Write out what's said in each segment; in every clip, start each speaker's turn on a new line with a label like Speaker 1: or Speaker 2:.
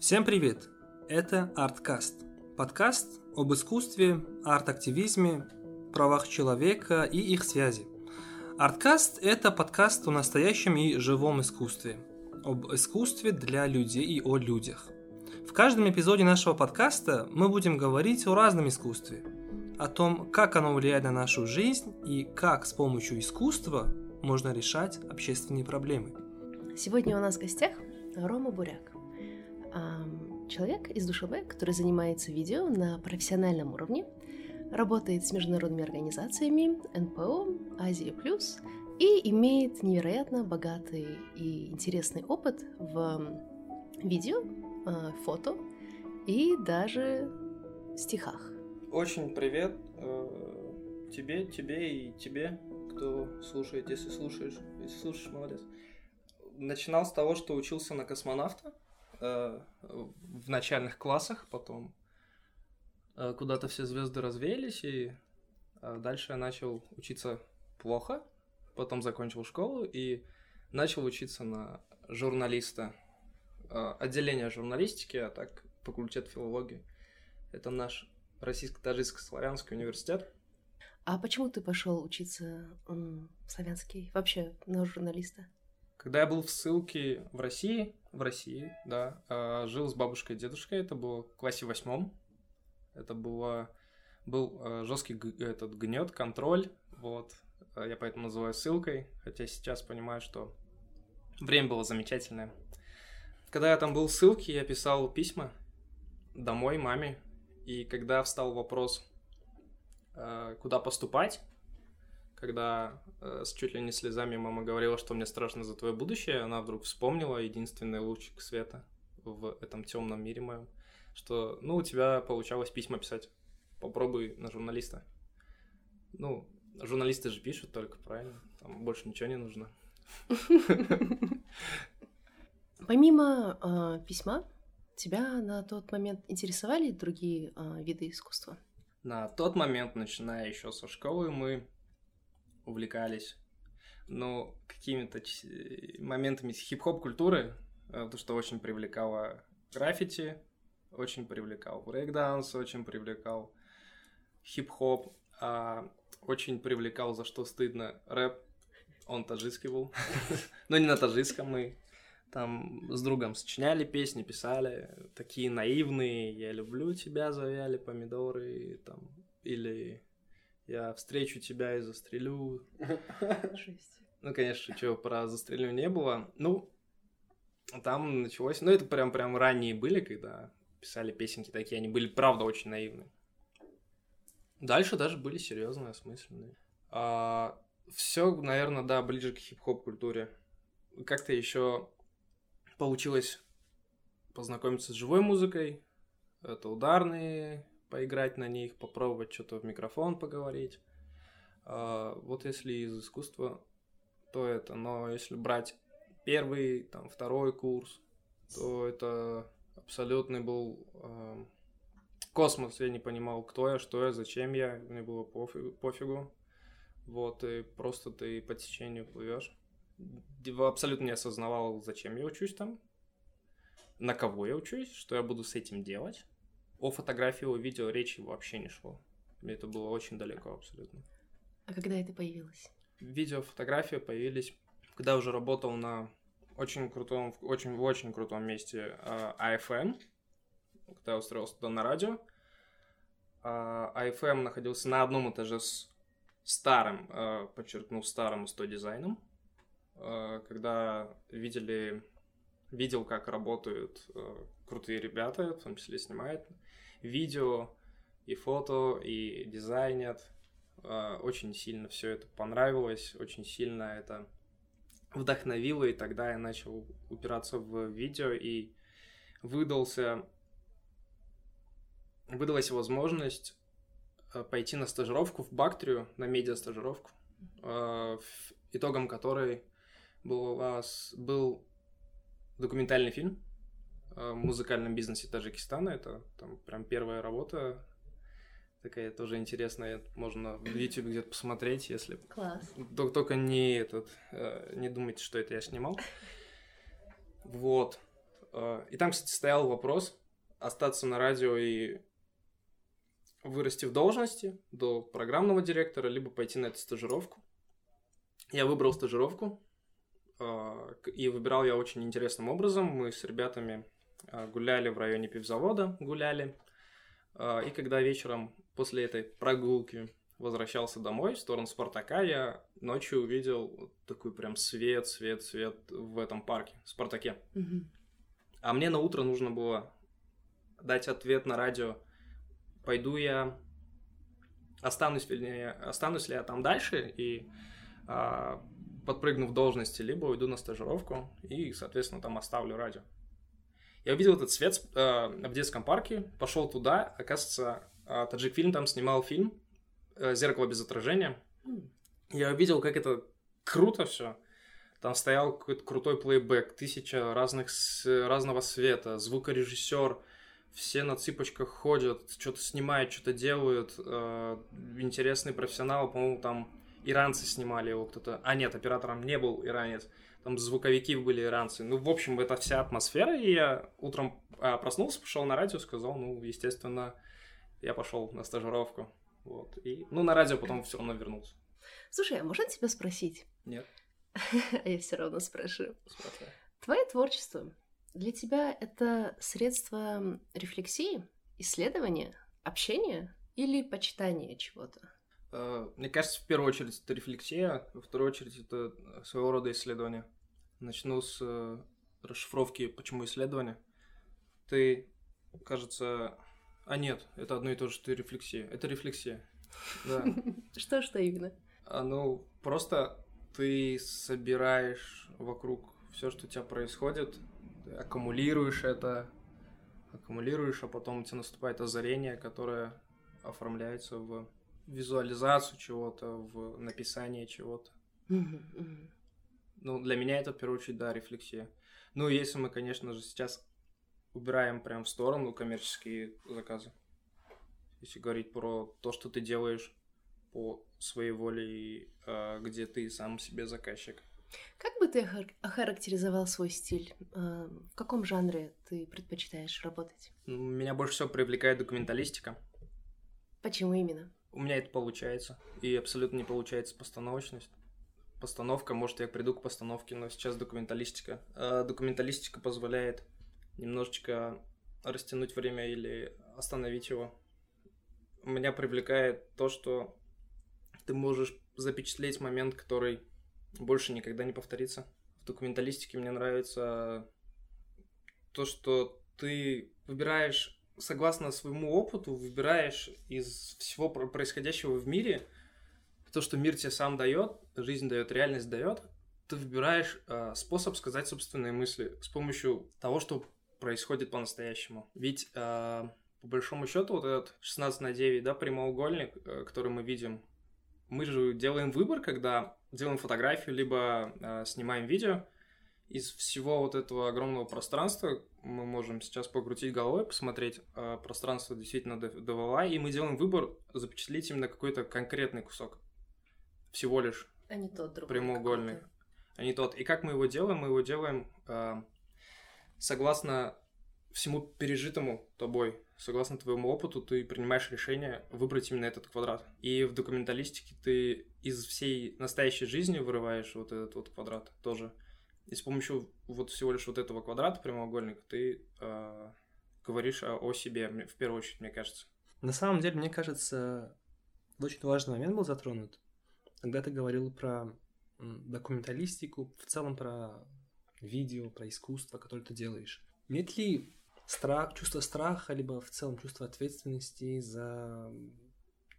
Speaker 1: Всем привет! Это Арткаст. Подкаст об искусстве, арт-активизме, правах человека и их связи. Арткаст – это подкаст о настоящем и живом искусстве. Об искусстве для людей и о людях. В каждом эпизоде нашего подкаста мы будем говорить о разном искусстве. О том, как оно влияет на нашу жизнь и как с помощью искусства можно решать общественные проблемы.
Speaker 2: Сегодня у нас в гостях Рома Буряк. Человек из Душеве, который занимается видео на профессиональном уровне, работает с международными организациями НПО, Азия Плюс и имеет невероятно богатый и интересный опыт в видео, а, фото и даже стихах.
Speaker 3: Очень привет э, тебе, тебе и тебе, кто слушает, если слушаешь. Если слушаешь, молодец. Начинал с того, что учился на космонавта э, в начальных классах, потом э, куда-то все звезды развеялись, и э, дальше я начал учиться плохо, потом закончил школу и начал учиться на журналиста, э, отделение журналистики, а так факультет филологии. Это наш Российско-Таджикско-Славянский университет.
Speaker 2: А почему ты пошел учиться в славянский, вообще на журналиста?
Speaker 3: Когда я был в ссылке в России, в России, да, а, жил с бабушкой и дедушкой, это было в классе восьмом. Это было, был а, жесткий этот гнет, контроль, вот. А, я поэтому называю ссылкой, хотя сейчас понимаю, что время было замечательное. Когда я там был в ссылке, я писал письма домой маме, и когда встал вопрос, куда поступать, когда э, с чуть ли не слезами мама говорила, что мне страшно за твое будущее, она вдруг вспомнила единственный лучик света в этом темном мире моем, что, ну, у тебя получалось письма писать. Попробуй на журналиста. Ну, журналисты же пишут только, правильно? Там больше ничего не нужно.
Speaker 2: Помимо э, письма, тебя на тот момент интересовали другие э, виды искусства?
Speaker 3: На тот момент, начиная еще со школы, мы увлекались, но какими-то моментами хип-хоп культуры, э, то, что очень привлекало граффити, очень привлекал брейкданс, очень привлекал хип-хоп, а очень привлекал, за что стыдно, рэп. Он таджикский был. Но не на таджикском мы там с другом сочиняли песни, писали, такие наивные, я люблю тебя, завяли помидоры, там, или я встречу тебя и застрелю. Жесть. Ну, конечно, чего про застрелю не было. Ну, там началось... Ну, это прям, прям ранние были, когда писали песенки такие, они были, правда, очень наивные. Дальше даже были серьезные, осмысленные. А, все, наверное, да, ближе к хип-хоп культуре. Как-то еще получилось познакомиться с живой музыкой. Это ударные поиграть на них, попробовать что-то в микрофон поговорить. А, вот если из искусства, то это. Но если брать первый, там, второй курс, то это абсолютный был э, космос. Я не понимал, кто я, что я, зачем я. Мне было пофигу. пофигу. Вот, и просто ты по течению плывешь. Абсолютно не осознавал, зачем я учусь там, на кого я учусь, что я буду с этим делать. О фотографии, о видео речи вообще не шло. Это было очень далеко абсолютно.
Speaker 2: А когда это появилось?
Speaker 3: Видео, фотографии появились, когда уже работал на очень крутом, очень очень крутом месте uh, а, когда я устроился туда на радио. Uh, а, находился на одном этаже с старым, uh, подчеркну, старым 100 дизайном. Uh, когда видели, видел, как работают крутые ребята, в том числе снимают видео, и фото, и дизайнят. А, очень сильно все это понравилось, очень сильно это вдохновило, и тогда я начал упираться в видео, и выдался, выдалась возможность а, пойти на стажировку в Бактрию, на медиа-стажировку, а, итогом которой был, был документальный фильм Э, музыкальном бизнесе Таджикистана. Это там прям первая работа такая тоже интересная. Можно в YouTube где-то посмотреть, если...
Speaker 2: Класс.
Speaker 3: Только не этот... Э, не думайте, что это я снимал. Вот. Э, и там, кстати, стоял вопрос остаться на радио и вырасти в должности до программного директора, либо пойти на эту стажировку. Я выбрал стажировку, э, и выбирал я очень интересным образом. Мы с ребятами гуляли в районе пивзавода, гуляли. И когда вечером после этой прогулки возвращался домой в сторону Спартака, я ночью увидел такой прям свет, свет, свет в этом парке, в Спартаке.
Speaker 2: Мгм.
Speaker 3: А мне на утро нужно было дать ответ на радио, пойду я, останусь, вернее, останусь ли я там дальше и а, подпрыгну в должности, либо уйду на стажировку и, соответственно, там оставлю радио. Я увидел этот свет а, в детском парке, пошел туда, оказывается, а, Таджик фильм там снимал фильм э, «Зеркало без отражения». Я увидел, как это круто все. Там стоял какой-то крутой плейбэк, тысяча разных, с- разного света, звукорежиссер, все на цыпочках ходят, что-то снимают, что-то делают. э, интересный профессионал, по-моему, там иранцы снимали его кто-то. А нет, оператором не был иранец. Там звуковики были иранцы. Ну, в общем, это вся атмосфера. И я утром а, проснулся, пошел на радио, сказал, ну, естественно, я пошел на стажировку. Вот. И, ну, на радио потом все равно вернулся.
Speaker 2: Слушай, а можно тебя спросить?
Speaker 3: Нет,
Speaker 2: я все равно спрашиваю.
Speaker 3: спрашивай.
Speaker 2: Твое творчество для тебя это средство рефлексии, исследования, общения или почитания чего-то?
Speaker 3: Э, Мне кажется, в первую очередь это рефлексия, во вторую очередь это своего рода исследование. Начну с э, расшифровки, почему исследование. Ты, кажется... А нет, это одно и то же, что и рефлексия. Это рефлексия. Да.
Speaker 2: Что, что именно?
Speaker 3: А, ну, просто ты собираешь вокруг все, что у тебя происходит, ты аккумулируешь это, аккумулируешь, а потом у тебя наступает озарение, которое оформляется в визуализацию чего-то, в написание чего-то. Ну, для меня это, в первую очередь, да, рефлексия. Ну, если мы, конечно же, сейчас убираем прям в сторону коммерческие заказы. Если говорить про то, что ты делаешь по своей воле, и, э, где ты сам себе заказчик.
Speaker 2: Как бы ты охар- охарактеризовал свой стиль? А, В каком жанре ты предпочитаешь работать?
Speaker 3: Меня больше всего привлекает документалистика.
Speaker 2: Почему именно?
Speaker 3: У меня это получается. И абсолютно не получается постановочность. Постановка, может, я приду к постановке, но сейчас документалистика. А документалистика позволяет немножечко растянуть время или остановить его. Меня привлекает то, что ты можешь запечатлеть момент, который больше никогда не повторится. В документалистике мне нравится то, что ты выбираешь согласно своему опыту, выбираешь из всего про- происходящего в мире то, что мир тебе сам дает, жизнь дает, реальность дает, ты выбираешь э, способ сказать собственные мысли с помощью того, что происходит по-настоящему. Ведь э, по большому счету вот этот 16 на 9, да, прямоугольник, э, который мы видим, мы же делаем выбор, когда делаем фотографию, либо э, снимаем видео, из всего вот этого огромного пространства мы можем сейчас покрутить головой, посмотреть, а пространство действительно довела, и мы делаем выбор запечатлеть именно какой-то конкретный кусок. Всего лишь,
Speaker 2: А не тот другой.
Speaker 3: Прямоугольный.
Speaker 2: какой-то.
Speaker 3: а не тот. И как мы его делаем? Мы его делаем а, согласно всему пережитому тобой, согласно твоему опыту, ты принимаешь решение выбрать именно этот квадрат. И в документалистике ты из всей настоящей жизни вырываешь вот этот вот квадрат тоже. И с помощью вот всего лишь вот этого квадрата прямоугольника ты а, говоришь о, о себе, в первую очередь, мне кажется.
Speaker 1: На самом деле, мне кажется, очень важный момент был затронут, когда ты говорил про документалистику, в целом про видео, про искусство, которое ты делаешь. Нет ли страх, чувство страха, либо в целом чувство ответственности за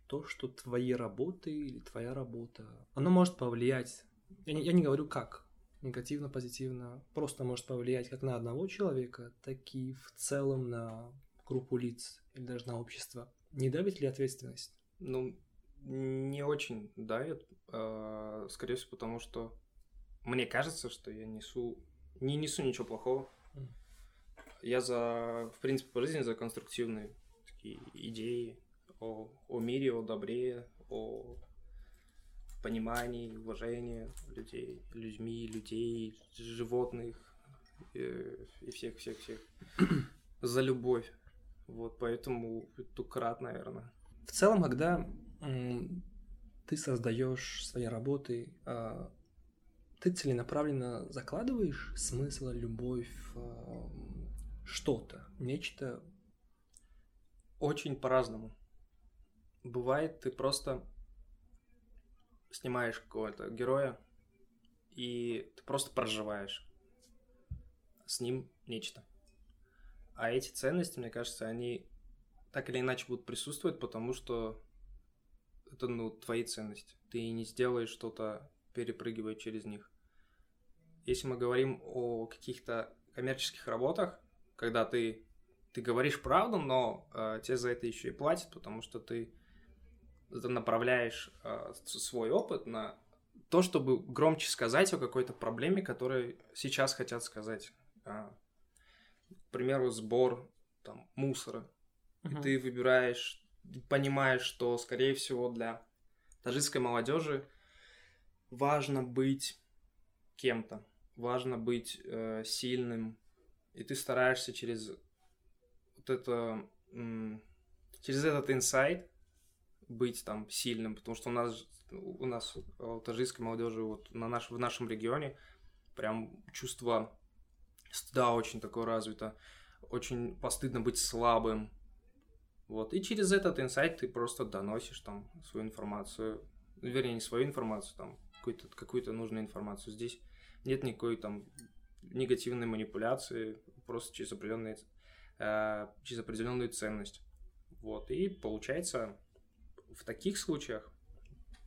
Speaker 1: то, что твои работы или твоя работа, оно может повлиять, я не, я не говорю как, негативно, позитивно, просто может повлиять как на одного человека, так и в целом на группу лиц или даже на общество. Не давит ли ответственность?
Speaker 3: Ну, не очень давит, а, скорее всего, потому что мне кажется, что я несу, не несу ничего плохого. Я за, в принципе, по жизни за конструктивные такие идеи о, о мире, о добре, о понимании, уважении людей, людьми, людей, животных, и, и всех-всех-всех за любовь. Вот, поэтому тукрат, наверное.
Speaker 1: В целом, когда ты создаешь свои работы, а, ты целенаправленно закладываешь смысл, любовь, а, что-то, нечто.
Speaker 3: Очень по-разному. Бывает, ты просто снимаешь какого-то героя, и ты просто проживаешь с ним нечто. А эти ценности, мне кажется, они так или иначе будут присутствовать, потому что это, ну, твои ценности. Ты не сделаешь что-то, перепрыгивая через них. Если мы говорим о каких-то коммерческих работах, когда ты, ты говоришь правду, но э, тебе за это еще и платят, потому что ты, ты направляешь э, свой опыт на то, чтобы громче сказать о какой-то проблеме, которую сейчас хотят сказать. Э, к примеру, сбор там, мусора. Uh-huh. И ты выбираешь, понимаешь, что, скорее всего, для таджикской молодежи важно быть кем-то, важно быть э, сильным, и ты стараешься через вот это, через этот инсайт быть там сильным, потому что у нас у нас у таджикской молодежи вот на наш, в нашем регионе прям чувство стыда очень такое развито, очень постыдно быть слабым, вот, и через этот инсайт ты просто доносишь там свою информацию, вернее, не свою информацию, там, какую-то какую нужную информацию. Здесь нет никакой там негативной манипуляции, просто через, определенные, э, через определенную ценность. Вот. И получается, в таких случаях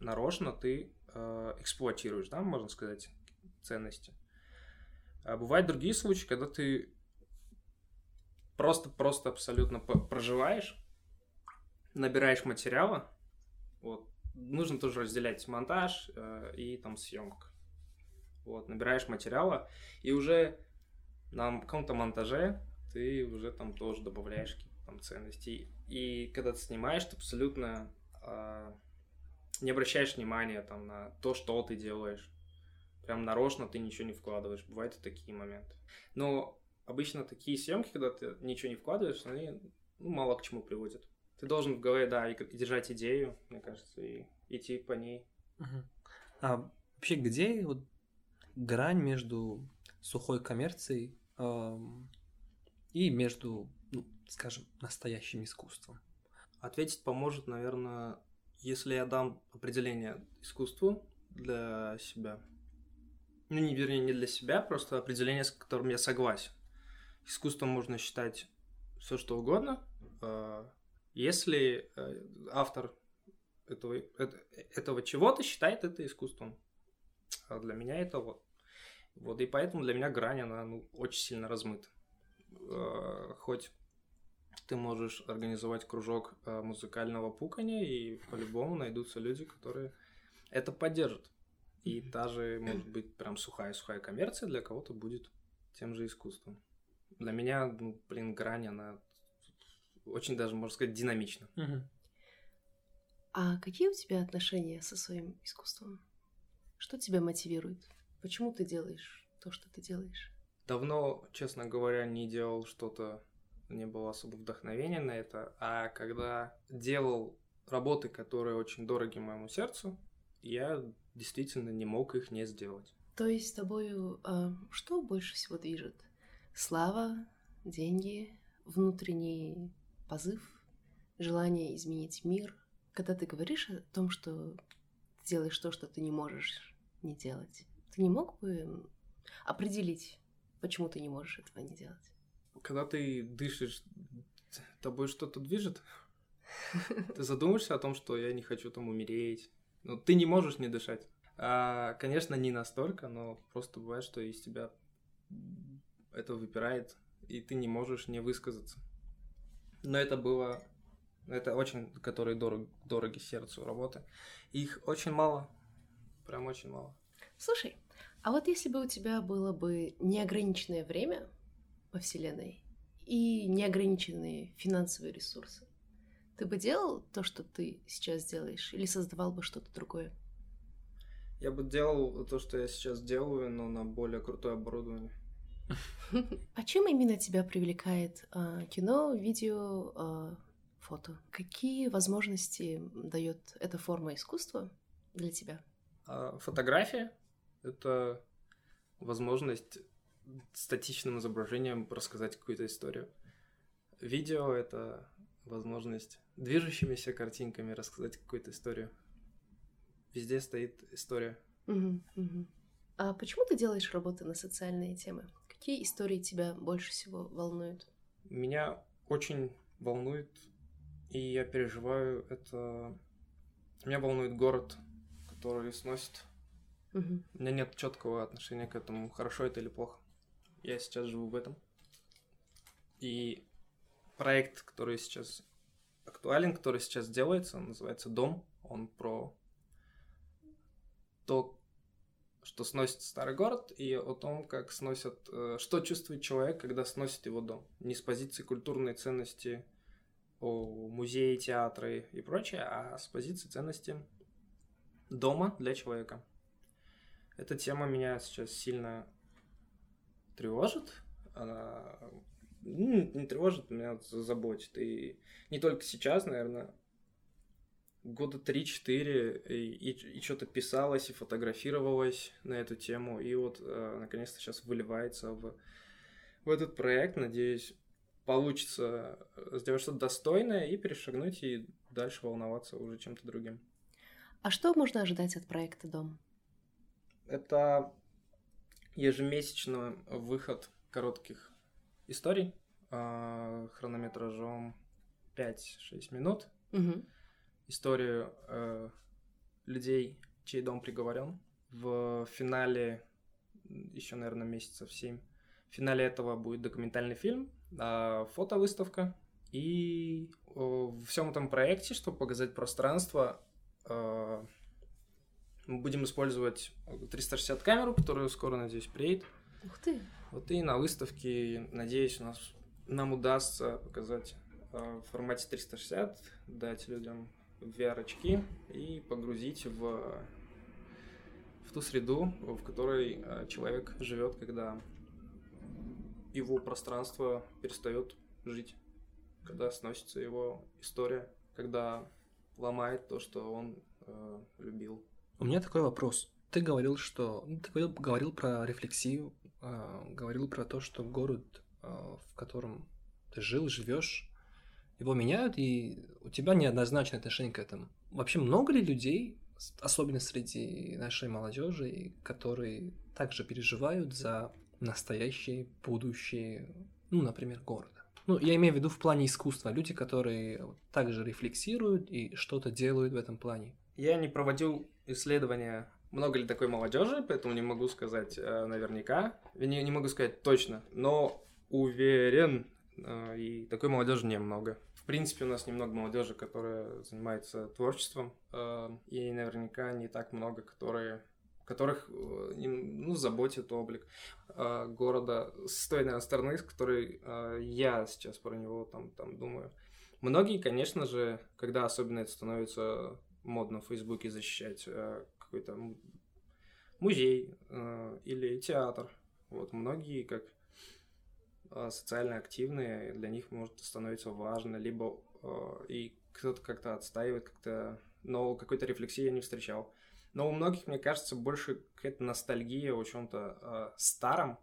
Speaker 3: нарочно ты э, эксплуатируешь, да, можно сказать, ценности. А бывают другие случаи, когда ты просто-просто абсолютно проживаешь, набираешь материала, вот, нужно тоже разделять монтаж э, и там съемка. Вот, набираешь материала, и уже на каком-то монтаже ты уже там тоже добавляешь какие-то там ценности. И когда ты снимаешь, ты абсолютно не обращаешь внимания там на то, что ты делаешь. Прям нарочно ты ничего не вкладываешь. Бывают и такие моменты. Но обычно такие съемки, когда ты ничего не вкладываешь, они ну, мало к чему приводят. Ты должен в голове, да, и, и держать идею, мне кажется, и идти по ней.
Speaker 1: А вообще где вот грань между сухой коммерцией э, и между, ну, скажем, настоящим искусством?
Speaker 3: Ответить поможет, наверное, если я дам определение искусству для себя. Ну, не, вернее, не для себя, просто определение, с которым я согласен. Искусством можно считать все что угодно, э, если э, автор этого, этого чего-то считает это искусством. А для меня это вот. Вот, и поэтому для меня грань, она ну, очень сильно размыта. Э, хоть ты можешь организовать кружок э, музыкального пукания, и по-любому найдутся люди, которые это поддержат. И даже, может быть, прям сухая-сухая коммерция для кого-то будет тем же искусством. Для меня, ну, блин, грань, она очень даже, можно сказать, динамична.
Speaker 2: А какие у тебя отношения со своим искусством? Что тебя мотивирует? Почему ты делаешь то, что ты делаешь?
Speaker 3: Давно, честно говоря, не делал что-то, не было особо вдохновения на это, а когда делал работы, которые очень дороги моему сердцу, я действительно не мог их не сделать.
Speaker 2: То есть с тобою э, что больше всего движет? Слава, деньги, внутренний позыв, желание изменить мир? Когда ты говоришь о том, что ты делаешь то, что ты не можешь не делать, ты не мог бы определить, почему ты не можешь этого не делать?
Speaker 3: Когда ты дышишь, тобой что-то движет? Ты задумаешься о том, что я не хочу там умереть. Ну, ты не можешь не дышать. А, конечно, не настолько, но просто бывает, что из тебя это выпирает, и ты не можешь не высказаться. Но это было... Это очень, которые дорог, дороги сердцу работы. Их очень мало. Прям очень мало.
Speaker 2: Слушай, а вот если бы у тебя было бы неограниченное время во Вселенной и неограниченные финансовые ресурсы, ты бы делал то, что ты сейчас делаешь, или создавал бы что-то другое?
Speaker 3: Я бы делал то, что я сейчас делаю, но на более крутое оборудование.
Speaker 2: А чем именно тебя привлекает а, кино, видео, а, фото? Какие возможности дает эта форма искусства для тебя?
Speaker 3: А, фотография — это возможность статичным изображением рассказать какую-то историю. Видео — это возможность движущимися картинками рассказать какую-то историю. Везде стоит история.
Speaker 2: Угу, угу. А почему ты делаешь работы на социальные темы? Какие истории тебя больше всего волнуют?
Speaker 3: Меня очень волнует, и я переживаю это... Меня волнует город, который сносит.
Speaker 2: Угу.
Speaker 3: У меня нет четкого отношения к этому, хорошо это или плохо. Я сейчас живу в этом. И проект, который сейчас актуален, который сейчас делается, он называется «Дом». Он про то, что сносит старый город, и о том, как сносят... Э, что чувствует человек, когда сносит его дом. Не с позиции культурной ценности о музее, театры и прочее, а с позиции ценности дома для человека. Эта тема меня сейчас сильно тревожит. Она ну, не тревожит, меня заботит. И не только сейчас, наверное, года 3-4 и, и, и что-то писалось и фотографировалось на эту тему. И вот э, наконец-то сейчас выливается в, в этот проект. Надеюсь, получится сделать что-то достойное и перешагнуть и дальше волноваться уже чем-то другим.
Speaker 2: А что можно ожидать от проекта «Дом»?
Speaker 3: Это ежемесячно выход коротких историй э, хронометражом 5-6 минут.
Speaker 2: Угу.
Speaker 3: Историю э, людей, чей дом приговорен. В финале, еще, наверное, месяцев 7, в финале этого будет документальный фильм, э, фотовыставка. И э, в всем этом проекте, чтобы показать пространство, э, мы будем использовать 360 камеру, которая скоро, надеюсь, приедет.
Speaker 2: Ух ты!
Speaker 3: Вот и на выставке, надеюсь, у нас нам удастся показать э, в формате 360, дать людям VR-очки и погрузить в, в ту среду, в которой э, человек живет, когда его пространство перестает жить, когда сносится его история, когда ломает то, что он э, любил.
Speaker 1: У меня такой вопрос. Ты говорил, что ну, ты говорил, говорил про рефлексию, э, говорил про то, что город, э, в котором ты жил, живешь, его меняют, и у тебя неоднозначное отношение к этому. Вообще много ли людей, особенно среди нашей молодежи, которые также переживают за настоящее, будущее, ну, например, города? Ну, я имею в виду в плане искусства. Люди, которые также рефлексируют и что-то делают в этом плане.
Speaker 3: Я не проводил исследования, много ли такой молодежи, поэтому не могу сказать э, наверняка. Не, не могу сказать точно, но уверен, э, и такой молодежи немного. В принципе, у нас немного молодежи, которая занимается творчеством, э, и наверняка не так много, которые которых э, ну, заботит облик э, города с той наверное, стороны, с которой э, я сейчас про него там, там думаю. Многие, конечно же, когда особенно это становится модно в Фейсбуке защищать э, какой-то музей э, или театр, вот многие как э, социально активные, для них может становиться важно, либо и кто-то как-то отстаивает, как-то, но какой-то рефлексии я не встречал. Но у многих, мне кажется, больше какая-то ностальгия о чем-то э, старом,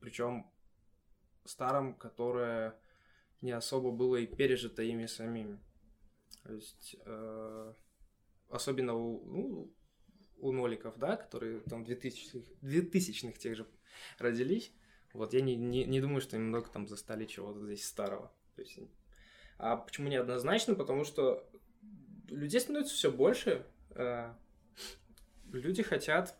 Speaker 3: причем старом, которое не особо было и пережито ими самими. То есть, э, особенно у, ну, у ноликов, да, которые там 2000-х, 2000 тех же родились, вот я не, не, не думаю, что немного там застали чего-то здесь старого. То есть, а почему неоднозначно? Потому что людей становится все больше, Э, люди хотят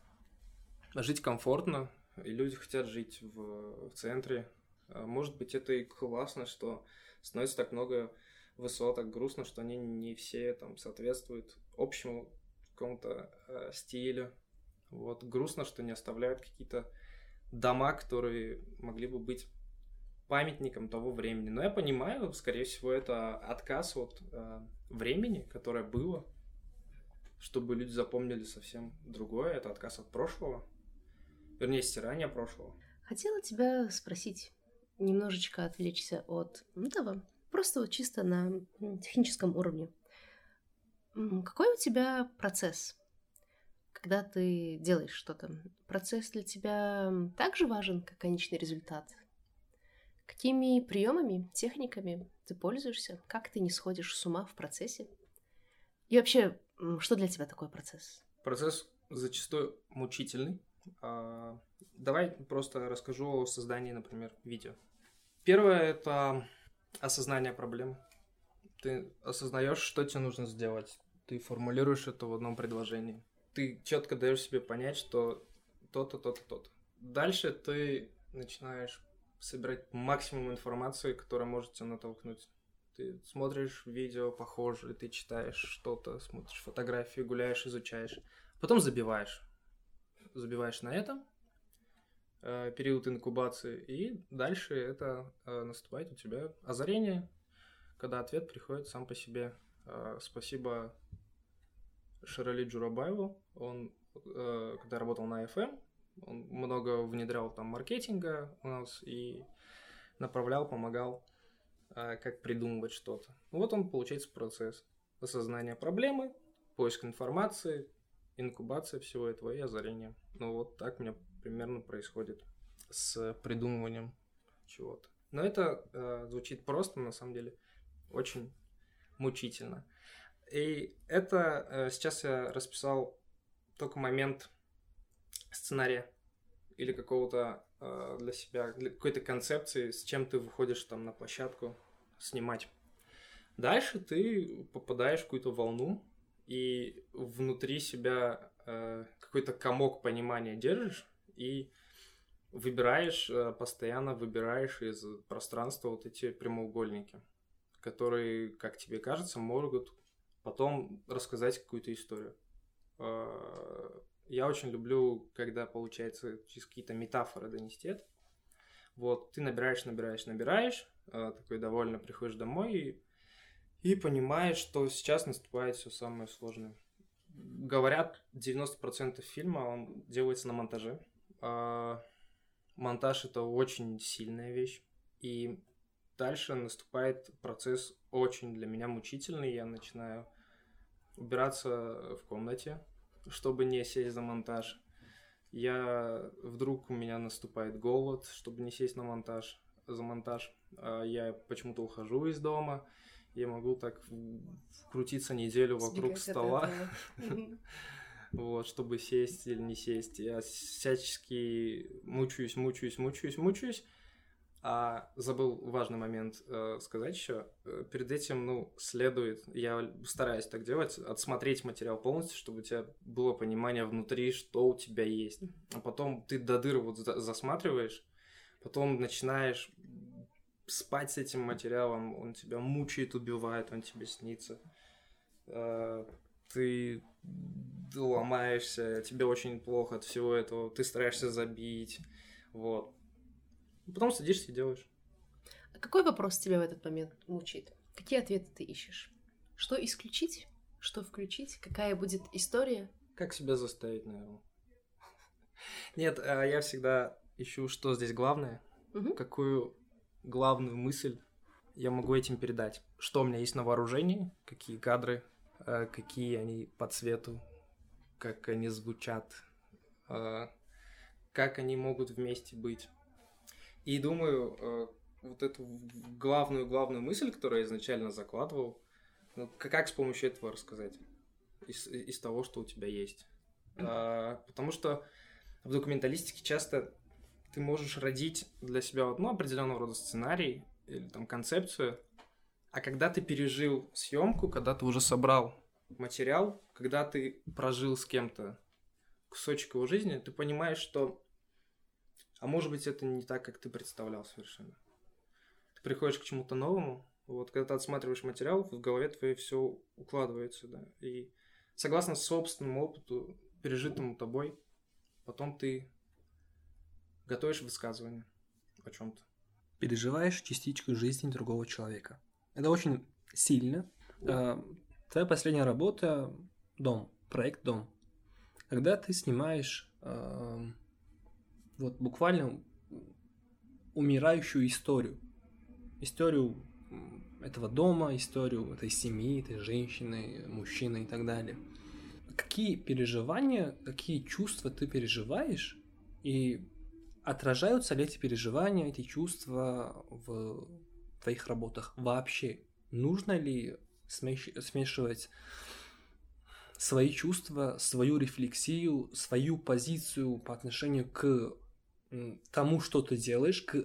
Speaker 3: жить комфортно, и люди хотят жить в, в центре. Э, может быть, это и классно, что становится так много высот, так грустно, что они не все там соответствуют общему какому-то э, стилю. Вот грустно, что не оставляют какие-то дома, которые могли бы быть памятником того времени. Но я понимаю, скорее всего, это отказ от э, времени, которое было, чтобы люди запомнили совсем другое. Это отказ от прошлого. Вернее, стирание прошлого.
Speaker 2: Хотела тебя спросить, немножечко отвлечься от этого, просто вот чисто на техническом уровне. Какой у тебя процесс, когда ты делаешь что-то? Процесс для тебя также важен, как конечный результат? Какими приемами, техниками ты пользуешься? Как ты не сходишь с ума в процессе? И вообще, что для тебя такой процесс?
Speaker 3: Процесс зачастую мучительный. А, давай просто расскажу о создании, например, видео. Первое – это осознание проблемы. Ты осознаешь, что тебе нужно сделать. Ты формулируешь это в одном предложении. Ты четко даешь себе понять, что то-то, то-то, то-то. Дальше ты начинаешь собирать максимум информации, которая может тебя натолкнуть. Ты смотришь видео похожие, ты читаешь что-то, смотришь фотографии, гуляешь, изучаешь. Потом забиваешь. Забиваешь на этом, период инкубации, и дальше это э, наступает у тебя озарение, когда ответ приходит сам по себе. Э, спасибо Шарали Джурабаеву, он, э, когда работал на FM, он много внедрял там маркетинга у нас и направлял, помогал, э, как придумывать что-то. Вот он, получается, процесс осознания проблемы, поиск информации, инкубация всего этого и озарение. Ну вот так меня примерно происходит с придумыванием чего-то. Но это э, звучит просто, на самом деле, очень мучительно. И это э, сейчас я расписал только момент сценария или какого-то э, для себя, для какой-то концепции, с чем ты выходишь там на площадку снимать. Дальше ты попадаешь в какую-то волну, и внутри себя э, какой-то комок понимания держишь, и выбираешь, э, постоянно выбираешь из пространства вот эти прямоугольники, которые, как тебе кажется, могут потом рассказать какую-то историю. Э, я очень люблю, когда получается через какие-то метафоры донести это. Вот, ты набираешь, набираешь, набираешь, э, такой довольно приходишь домой и, и понимаешь, что сейчас наступает все самое сложное. Говорят, 90% фильма он делается на монтаже. А монтаж это очень сильная вещь. И дальше наступает процесс очень для меня мучительный. Я начинаю убираться в комнате, чтобы не сесть за монтаж. Я вдруг у меня наступает голод, чтобы не сесть на монтаж, за монтаж. А я почему-то ухожу из дома. Я могу так крутиться неделю вокруг стола. Вот, чтобы сесть или не сесть. Я всячески мучаюсь, мучаюсь, мучаюсь, мучаюсь. А забыл важный момент э, сказать еще. Э, перед этим, ну, следует, я стараюсь так делать, отсмотреть материал полностью, чтобы у тебя было понимание внутри, что у тебя есть. А потом ты до дыр вот засматриваешь, потом начинаешь спать с этим материалом, он тебя мучает, убивает, он тебе снится. Э, ты ломаешься, тебе очень плохо от всего этого, ты стараешься забить, вот. Потом садишься и делаешь.
Speaker 2: А какой вопрос тебя в этот момент мучает? Какие ответы ты ищешь? Что исключить? Что включить? Какая будет история?
Speaker 3: Как себя заставить, наверное. Нет, а я всегда ищу, что здесь главное, угу. какую главную мысль я могу этим передать. Что у меня есть на вооружении, какие кадры, какие они по цвету, как они звучат, а, как они могут вместе быть. И думаю, э, вот эту главную-главную мысль, которую я изначально закладывал, ну, как с помощью этого рассказать? Из, из того, что у тебя есть. А, потому что в документалистике часто ты можешь родить для себя вот, ну, определенного рода сценарий или там концепцию, а когда ты пережил съемку, когда ты уже собрал материал, когда ты прожил с кем-то кусочек его жизни, ты понимаешь, что а может быть, это не так, как ты представлял совершенно. Ты приходишь к чему-то новому, вот, когда ты отсматриваешь материал, в голове твоей все укладывается, да. И согласно собственному опыту, пережитому тобой, потом ты готовишь высказывание о чем-то.
Speaker 1: Переживаешь частичку жизни другого человека. Это очень сильно. А, твоя последняя работа – дом, проект «Дом». Когда ты снимаешь вот буквально умирающую историю. Историю этого дома, историю этой семьи, этой женщины, мужчины и так далее. Какие переживания, какие чувства ты переживаешь, и отражаются ли эти переживания, эти чувства в твоих работах вообще? Нужно ли смешивать свои чувства, свою рефлексию, свою позицию по отношению к тому, что ты делаешь, к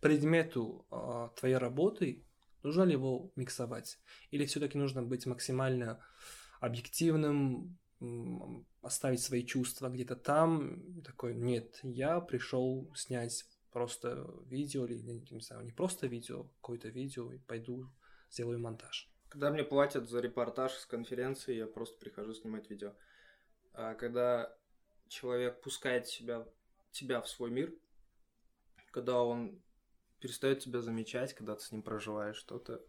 Speaker 1: предмету э, твоей работы Нужно ли его миксовать? Или все-таки нужно быть максимально объективным, оставить свои чувства где-то там, такой, нет, я пришел снять просто видео, или, не знаю, не просто видео, какое-то видео, и пойду сделаю монтаж.
Speaker 3: Когда мне платят за репортаж с конференции, я просто прихожу снимать видео. А когда человек пускает себя, тебя в свой мир, когда он перестает тебя замечать, когда ты с ним проживаешь что-то.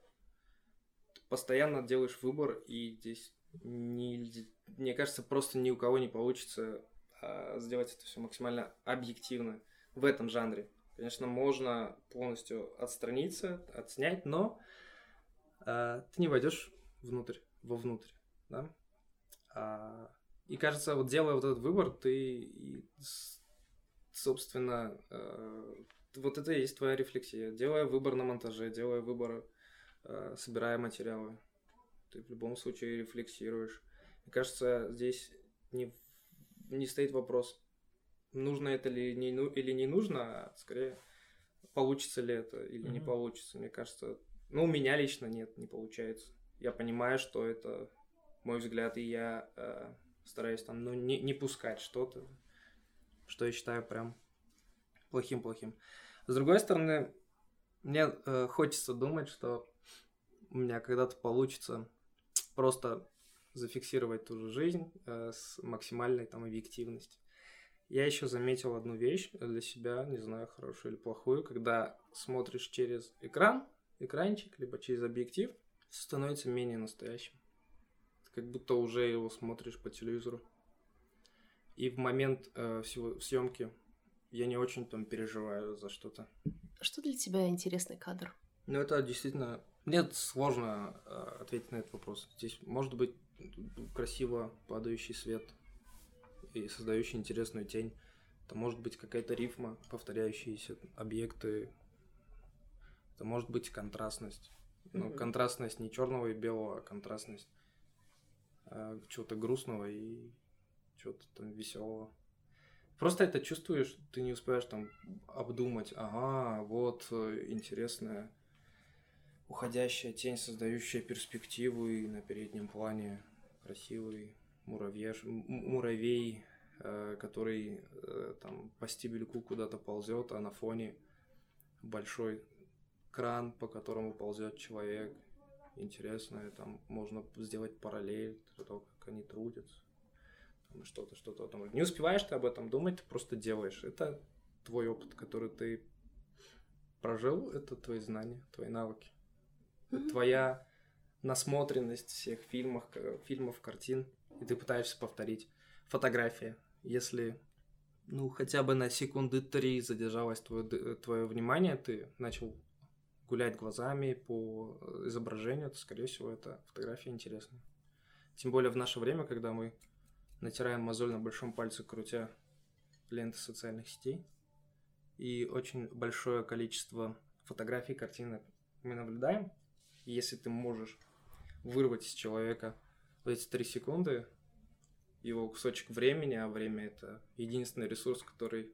Speaker 3: Постоянно делаешь выбор, и здесь, не, мне кажется, просто ни у кого не получится а, сделать это все максимально объективно в этом жанре. Конечно, можно полностью отстраниться, отснять, но а, ты не войдешь внутрь, вовнутрь, да? А, и кажется, вот делая вот этот выбор, ты, собственно, э, вот это и есть твоя рефлексия. Делая выбор на монтаже, делая выбор, э, собирая материалы, ты в любом случае рефлексируешь. Мне кажется, здесь не, не стоит вопрос, нужно это ли не, ну, или не нужно, а скорее, получится ли это или mm-hmm. не получится. Мне кажется, ну, у меня лично нет, не получается. Я понимаю, что это мой взгляд, и я э, стараюсь там, ну, не, не пускать что-то, что я считаю прям плохим-плохим. С другой стороны, мне э, хочется думать, что у меня когда-то получится просто зафиксировать ту же жизнь э, с максимальной там объективностью. Я еще заметил одну вещь для себя, не знаю, хорошую или плохую, когда смотришь через экран, экранчик, либо через объектив, становится менее настоящим. Как будто уже его смотришь по телевизору. И в момент э, съемки я не очень там переживаю за что-то.
Speaker 2: Что для тебя интересный кадр?
Speaker 3: Ну, это действительно... Мне сложно э, ответить на этот вопрос. Здесь может быть красиво падающий свет и создающий интересную тень. Это может быть какая-то рифма, повторяющиеся объекты. Это может быть контрастность. Но mm-hmm. контрастность не черного и белого, а контрастность э, чего-то грустного и чего-то там веселого. Просто это чувствуешь, ты не успеваешь там обдумать, ага, вот э, интересная уходящая тень, создающая перспективу, и на переднем плане красивый муравьеш, муравей, э, который э, там по стебельку куда-то ползет, а на фоне большой кран, по которому ползет человек. Интересно, там можно сделать параллель, то, как они трудятся что-то, что-то там. Не успеваешь ты об этом думать, ты просто делаешь. Это твой опыт, который ты прожил, это твои знания, твои навыки. Mm-hmm. Твоя насмотренность всех фильмов, фильмов, картин, и ты пытаешься повторить. Фотография. Если, ну, хотя бы на секунды три задержалось твое, твое внимание, ты начал гулять глазами по изображению, то, скорее всего, это фотография интересная. Тем более в наше время, когда мы натираем мозоль на большом пальце, крутя ленты социальных сетей. И очень большое количество фотографий, картинок мы наблюдаем. И если ты можешь вырвать из человека в эти три секунды его кусочек времени, а время это единственный ресурс, который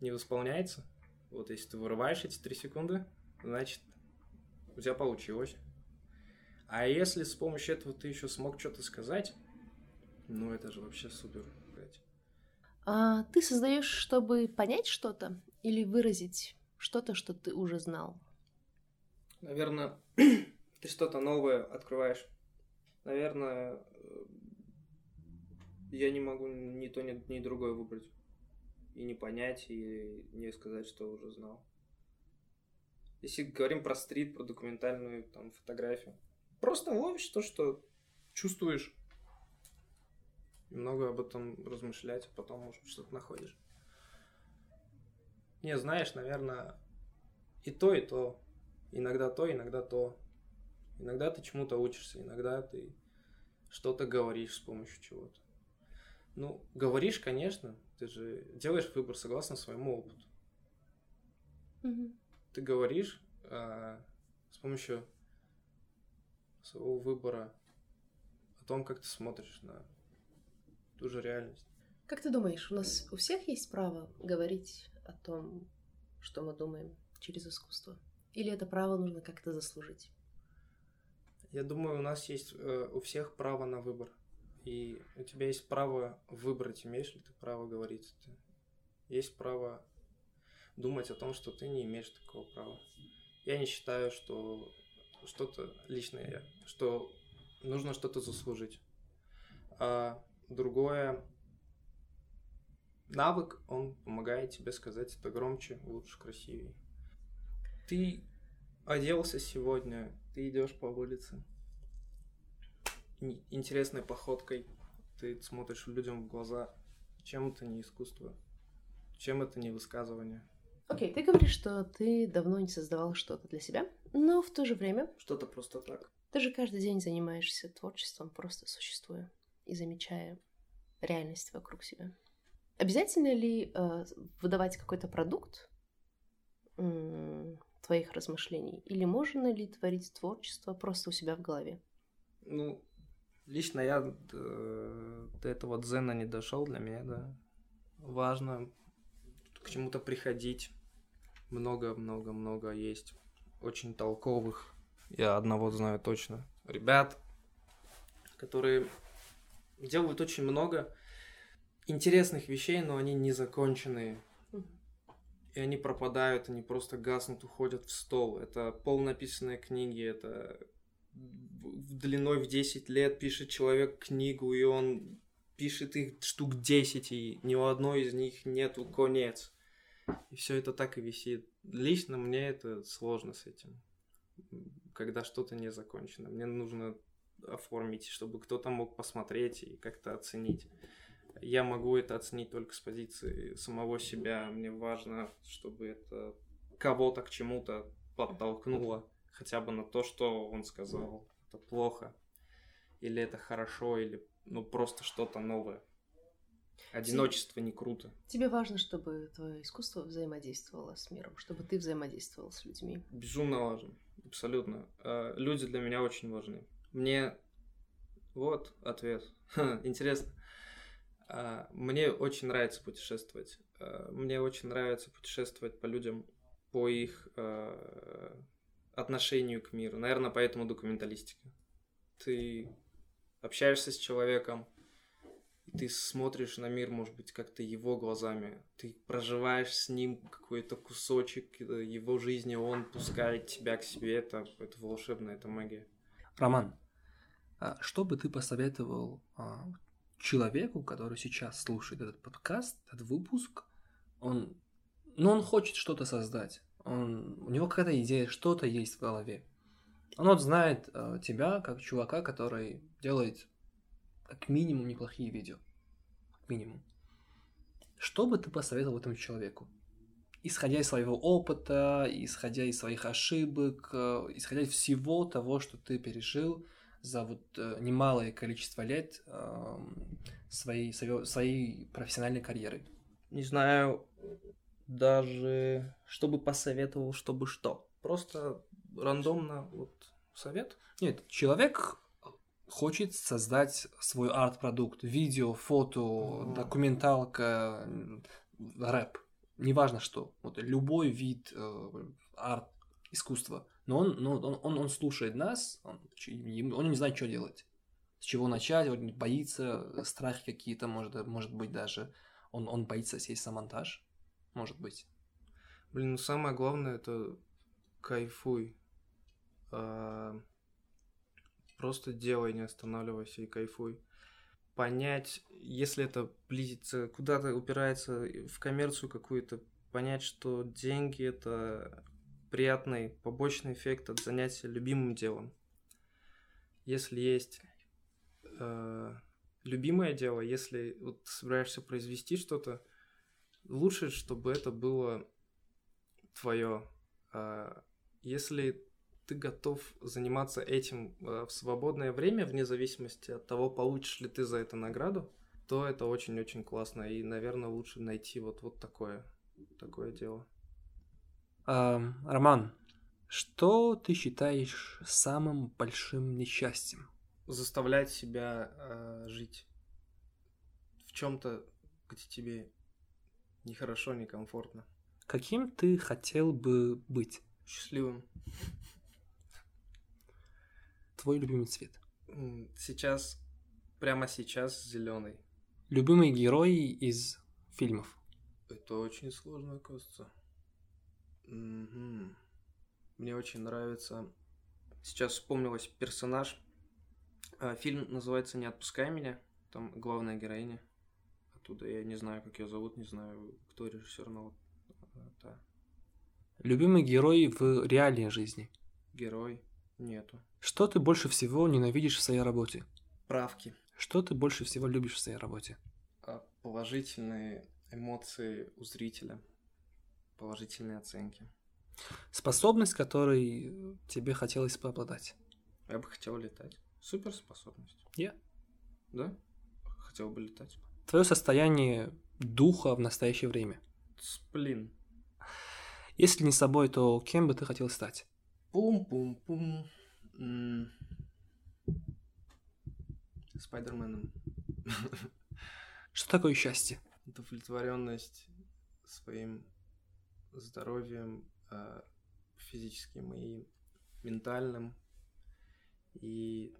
Speaker 3: не восполняется. Вот если ты вырываешь эти три секунды, значит, у тебя получилось. А если с помощью этого ты еще смог что-то сказать, ну, это же вообще супер.
Speaker 2: А ты создаешь, чтобы понять что-то или выразить что-то, что ты уже знал?
Speaker 3: Наверное, ты что-то новое открываешь. Наверное, я не могу ни то, ни, ни другое выбрать. И не понять, и не сказать, что уже знал. Если говорим про стрит, про документальную там, фотографию, просто ловишь то, что чувствуешь много об этом размышлять, а потом, может, что-то находишь. Не, знаешь, наверное, и то, и то. Иногда то, иногда то. Иногда ты чему-то учишься, иногда ты что-то говоришь с помощью чего-то. Ну, говоришь, конечно, ты же делаешь выбор согласно своему опыту.
Speaker 2: Мгм.
Speaker 3: Ты говоришь а, с помощью своего выбора о том, как ты смотришь на ту же реальность.
Speaker 2: Как ты думаешь, у нас у всех есть право говорить о том, что мы думаем через искусство? Или это право нужно как-то заслужить?
Speaker 3: Я думаю, у нас есть э, у всех право на выбор. И у тебя есть право выбрать, имеешь ли ты право говорить это. Есть право думать о том, что ты не имеешь такого права. Я не считаю, что что-то личное, что нужно что-то заслужить. А другое, навык, он помогает тебе сказать это громче, лучше, красивее. Ты оделся сегодня, ты идешь по улице ин- интересной походкой, ты смотришь людям в глаза. Чем это не искусство? Чем это не высказывание?
Speaker 2: Окей, ты говоришь, что ты давно не создавал что-то для себя, но в то же время
Speaker 3: Что-то просто так.
Speaker 2: ты же каждый день занимаешься творчеством, просто существуя и замечая реальность вокруг себя. Обязательно ли э, выдавать какой-то продукт твоих размышлений? Или можно ли творить творчество просто у себя в голове?
Speaker 3: Ну, лично я э, до этого дзена не дошел для меня, да. Важно к чему-то приходить. Много-много-много есть очень толковых. Я одного знаю точно. Ребят, которые делают очень много интересных вещей, но они не законченные. И они пропадают, они просто гаснут, уходят в стол. Это полнаписанные книги, это в- длиной в 10 лет пишет человек книгу, и он пишет их штук 10, и ни у одной из них нету конец. И все это так и висит. Лично мне это сложно с этим. Когда что-то не закончено. Мне нужно оформить, чтобы кто-то мог посмотреть и как-то оценить. Я могу это оценить только с позиции самого себя. Мне важно, чтобы это кого-то к чему-то подтолкнуло. Хотя бы на то, что он сказал. Это плохо. Или это хорошо, или ну просто что-то новое. Одиночество не круто.
Speaker 2: Тебе важно, чтобы твое искусство взаимодействовало с миром, чтобы ты взаимодействовал с людьми.
Speaker 3: Безумно важно. Абсолютно. Э, Люди для меня очень важны. Мне... Вот ответ. Интересно. А, Мне очень нравится путешествовать. А, Мне очень нравится путешествовать по людям, по их э, отношению к миру. Наверное, поэтому документалистика. Ты общаешься с человеком, ты смотришь на мир, может быть, как-то его глазами. Ты проживаешь с ним какой-то кусочек э, его жизни, он пускает тебя к себе. Это, это волшебно, это магия.
Speaker 1: Роман, а что бы ты посоветовал а, человеку, который сейчас слушает этот подкаст, этот выпуск? Он, ну, он хочет что-то создать. Он, у него какая-то идея, что-то есть в голове. Он вот знает а, тебя как чувака, который делает как минимум неплохие видео. Как минимум. Что бы ты посоветовал этому человеку? Исходя из своего опыта, исходя из своих ошибок, э, исходя из всего того, что ты пережил за вот э, немалое количество лет эм, своей, своей, своей профессиональной карьеры.
Speaker 3: Не знаю даже, что бы посоветовал, чтобы что. Просто рандомно вот совет.
Speaker 1: Нет, человек хочет создать свой арт-продукт, видео, фото,
Speaker 3: Мгм.
Speaker 1: документалка, рэп, неважно что, вот любой вид э, арт, искусства. Но он, но он, он, он слушает нас, он, он не знает, что делать. С чего начать, он боится, страхи какие-то, может, может быть даже. Он, он боится сесть на монтаж, может быть.
Speaker 3: Блин, ну самое главное это кайфуй. А, Просто делай, не останавливайся и кайфуй. Понять, если это близится, куда-то упирается в коммерцию какую-то, понять, что деньги это приятный побочный эффект от занятия любимым делом. Если есть э, любимое дело, если вот ты собираешься произвести что-то, лучше, чтобы это было твое. А, если ты готов заниматься этим а, в свободное время, вне зависимости от того, получишь ли ты за это награду, то это очень-очень классно. И, наверное, лучше найти вот, вот такое, такое дело.
Speaker 1: Роман, что ты считаешь самым большим несчастьем?
Speaker 3: Заставлять себя э, жить в чем-то, где тебе нехорошо, некомфортно.
Speaker 1: Каким ты хотел бы быть?
Speaker 3: Счастливым.
Speaker 1: Твой любимый цвет?
Speaker 3: Сейчас, прямо сейчас зеленый.
Speaker 1: Любимые герои из фильмов?
Speaker 3: Это очень сложно, кажется. Угу. Мне очень нравится... Сейчас вспомнилась персонаж. А, фильм называется «Не отпускай меня». Там главная героиня. Оттуда я не знаю, как ее зовут, не знаю, кто режиссер, но вот да.
Speaker 1: Любимый герой в реальной жизни?
Speaker 3: Герой нету.
Speaker 1: Что ты больше всего ненавидишь в своей работе?
Speaker 3: Правки.
Speaker 1: Что ты больше всего любишь в своей работе?
Speaker 3: А, положительные эмоции у зрителя. Положительные оценки.
Speaker 1: Способность, которой тебе хотелось бы обладать?
Speaker 3: Я бы хотел летать. Суперспособность.
Speaker 1: Я? Yeah.
Speaker 3: Да? Хотел бы летать.
Speaker 1: Твое состояние духа в настоящее время?
Speaker 3: Сплин.
Speaker 1: Если не собой, то кем бы ты хотел стать?
Speaker 3: Пум-пум-пум. Спайдерменом.
Speaker 1: Что такое счастье?
Speaker 3: Удовлетворенность своим здоровьем э, физическим и ментальным и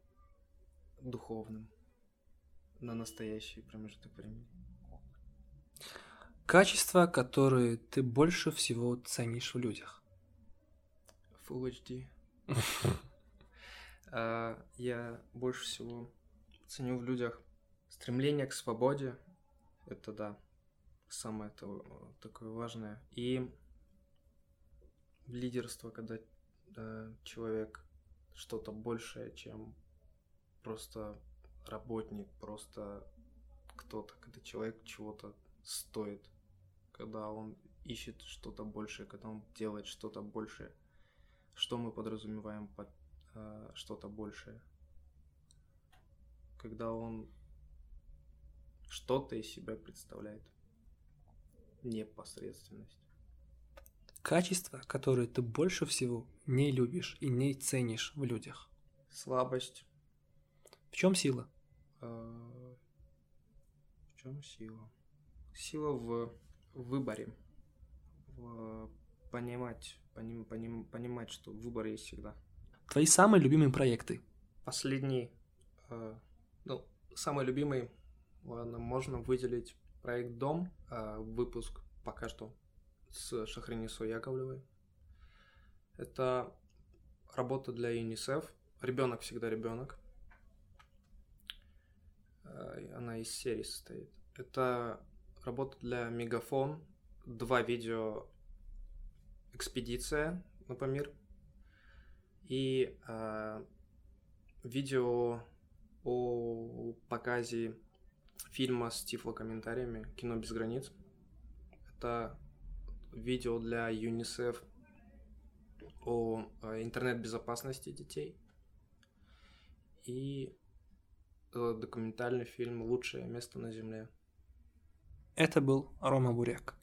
Speaker 3: духовным на настоящий промежуток времени.
Speaker 1: Качества, которые ты больше всего ценишь в людях.
Speaker 3: Full HD. А, я больше всего ценю в людях стремление к свободе. Это да, самое такое важное. И лидерство, когда да, человек что-то большее, чем просто работник, просто кто-то, когда человек чего-то стоит, когда он ищет что-то большее, когда он делает что-то большее. Что мы подразумеваем под э, что-то большее? Когда он что-то из себя представляет. Непосредственность.
Speaker 1: Качества, которые ты больше всего не любишь и не ценишь в людях.
Speaker 3: Слабость.
Speaker 1: В чем сила?
Speaker 3: А, в чем сила? Сила в выборе. В понимать, поним, поним, понимать, что выбор есть всегда.
Speaker 1: Твои самые любимые проекты?
Speaker 3: Последний, э, ну, самый любимый, ладно, можно выделить проект «Дом», э, выпуск пока что с Шахринисой Яковлевой. Это работа для ЮНИСЕФ. Ребенок всегда ребенок. Э, она из серии состоит. Это работа для Мегафон. Два видео экспедиция на Памир. И э, видео о показе фильма с тифлокомментариями «Кино без границ». Это видео для ЮНИСЕФ о э, интернет-безопасности детей и э, документальный фильм «Лучшее место на Земле».
Speaker 1: Это был Рома Буряк.